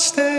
Stay.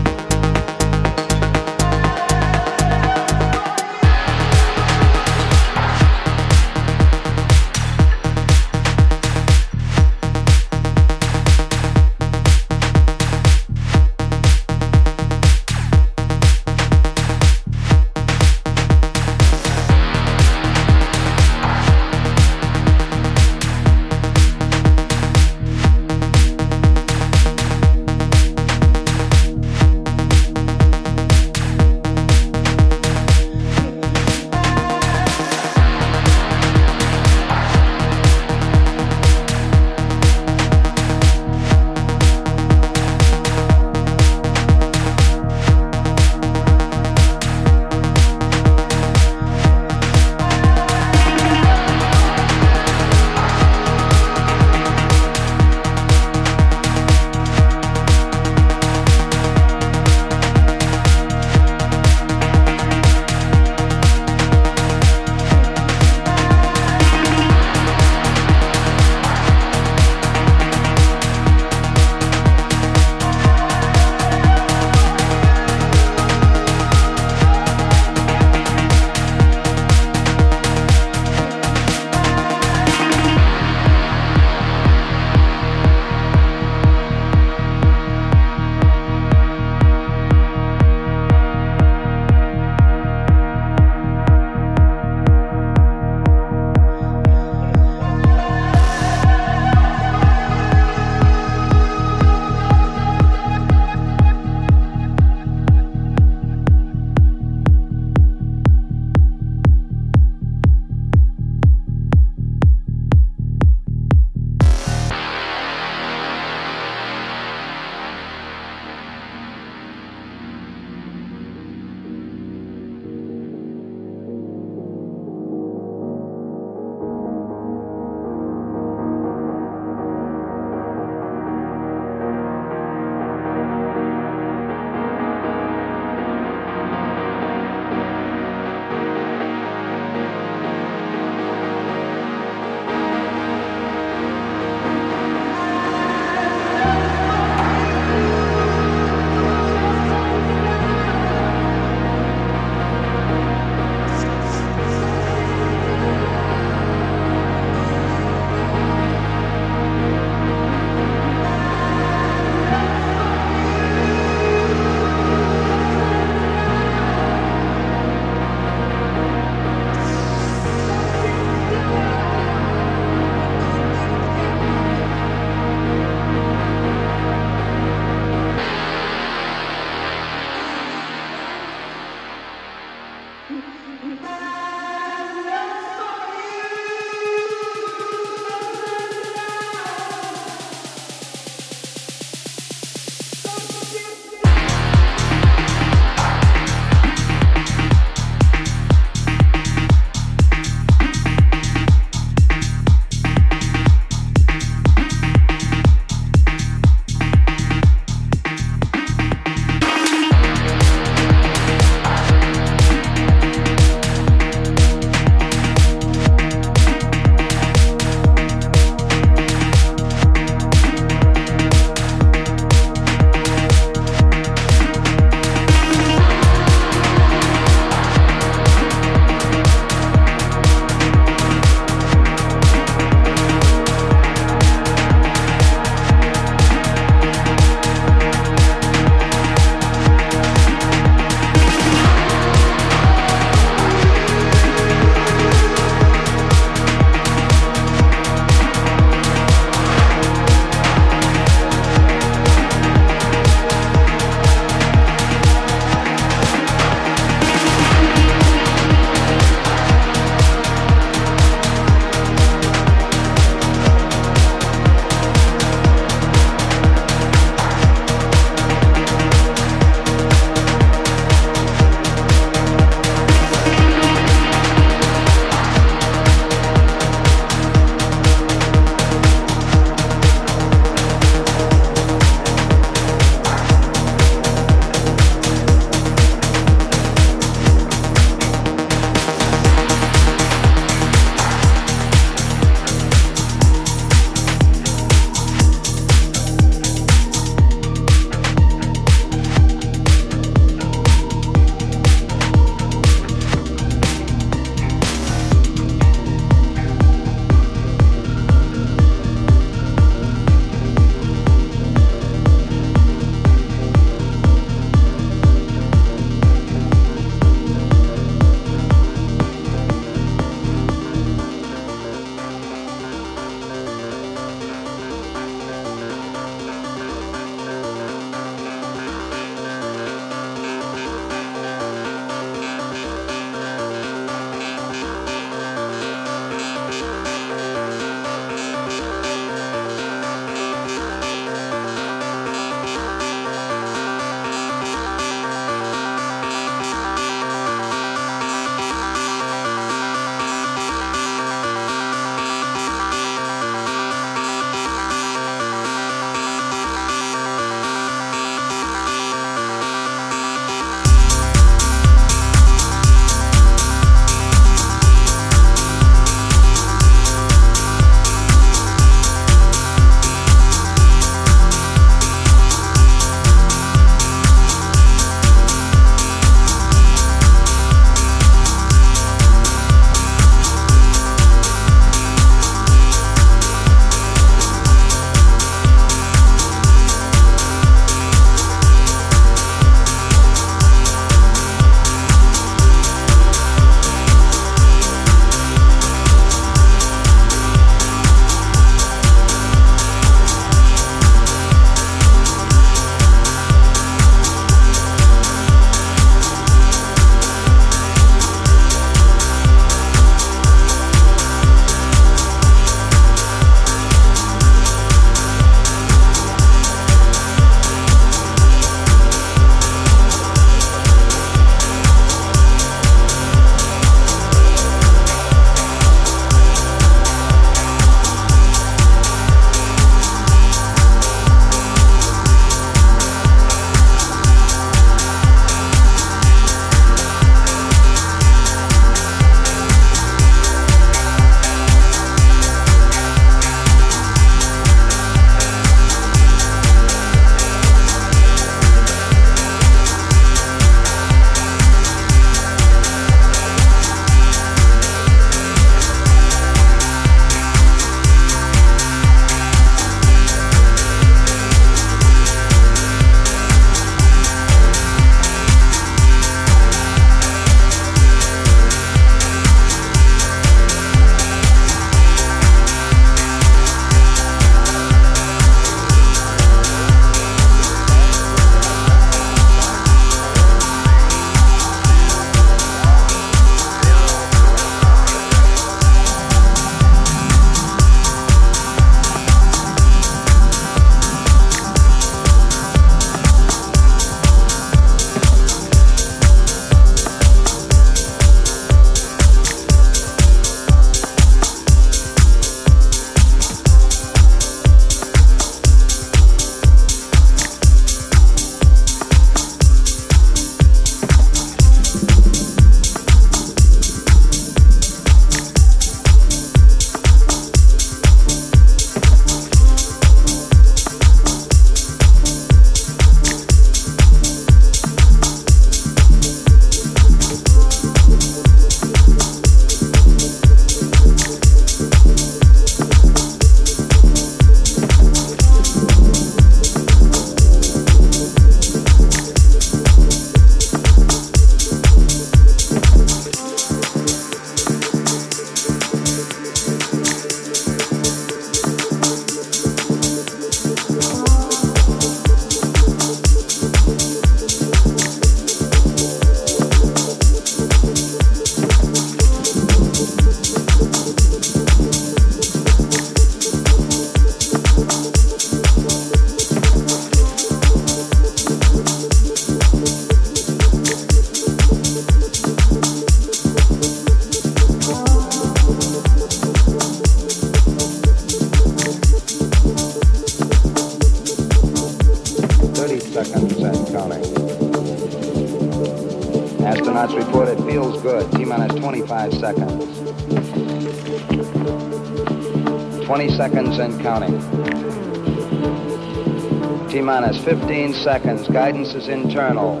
Minus 15 seconds. Guidance is internal.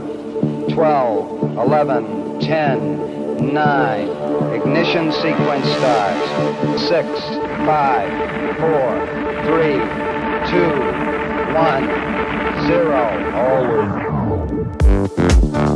12, 11, 10, 9. Ignition sequence starts. 6, 5, 4, 3, 2, 1, 0. Always.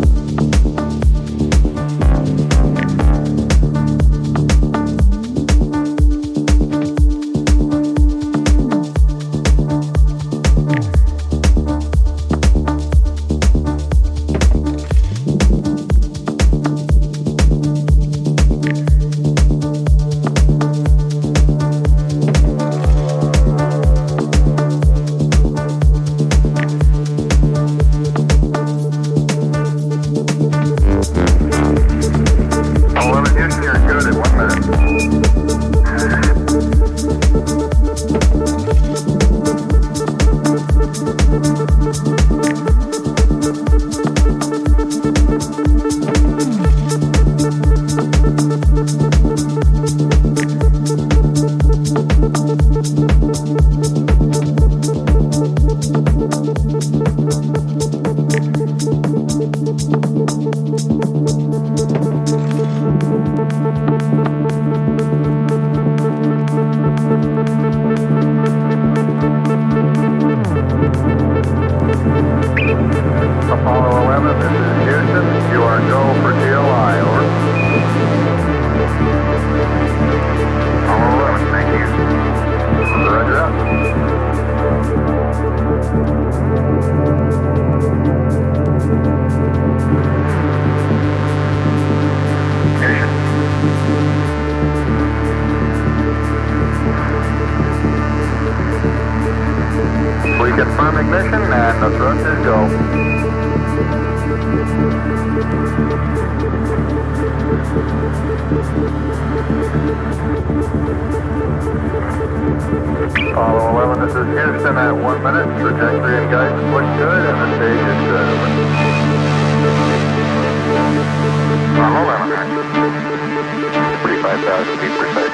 That was Neil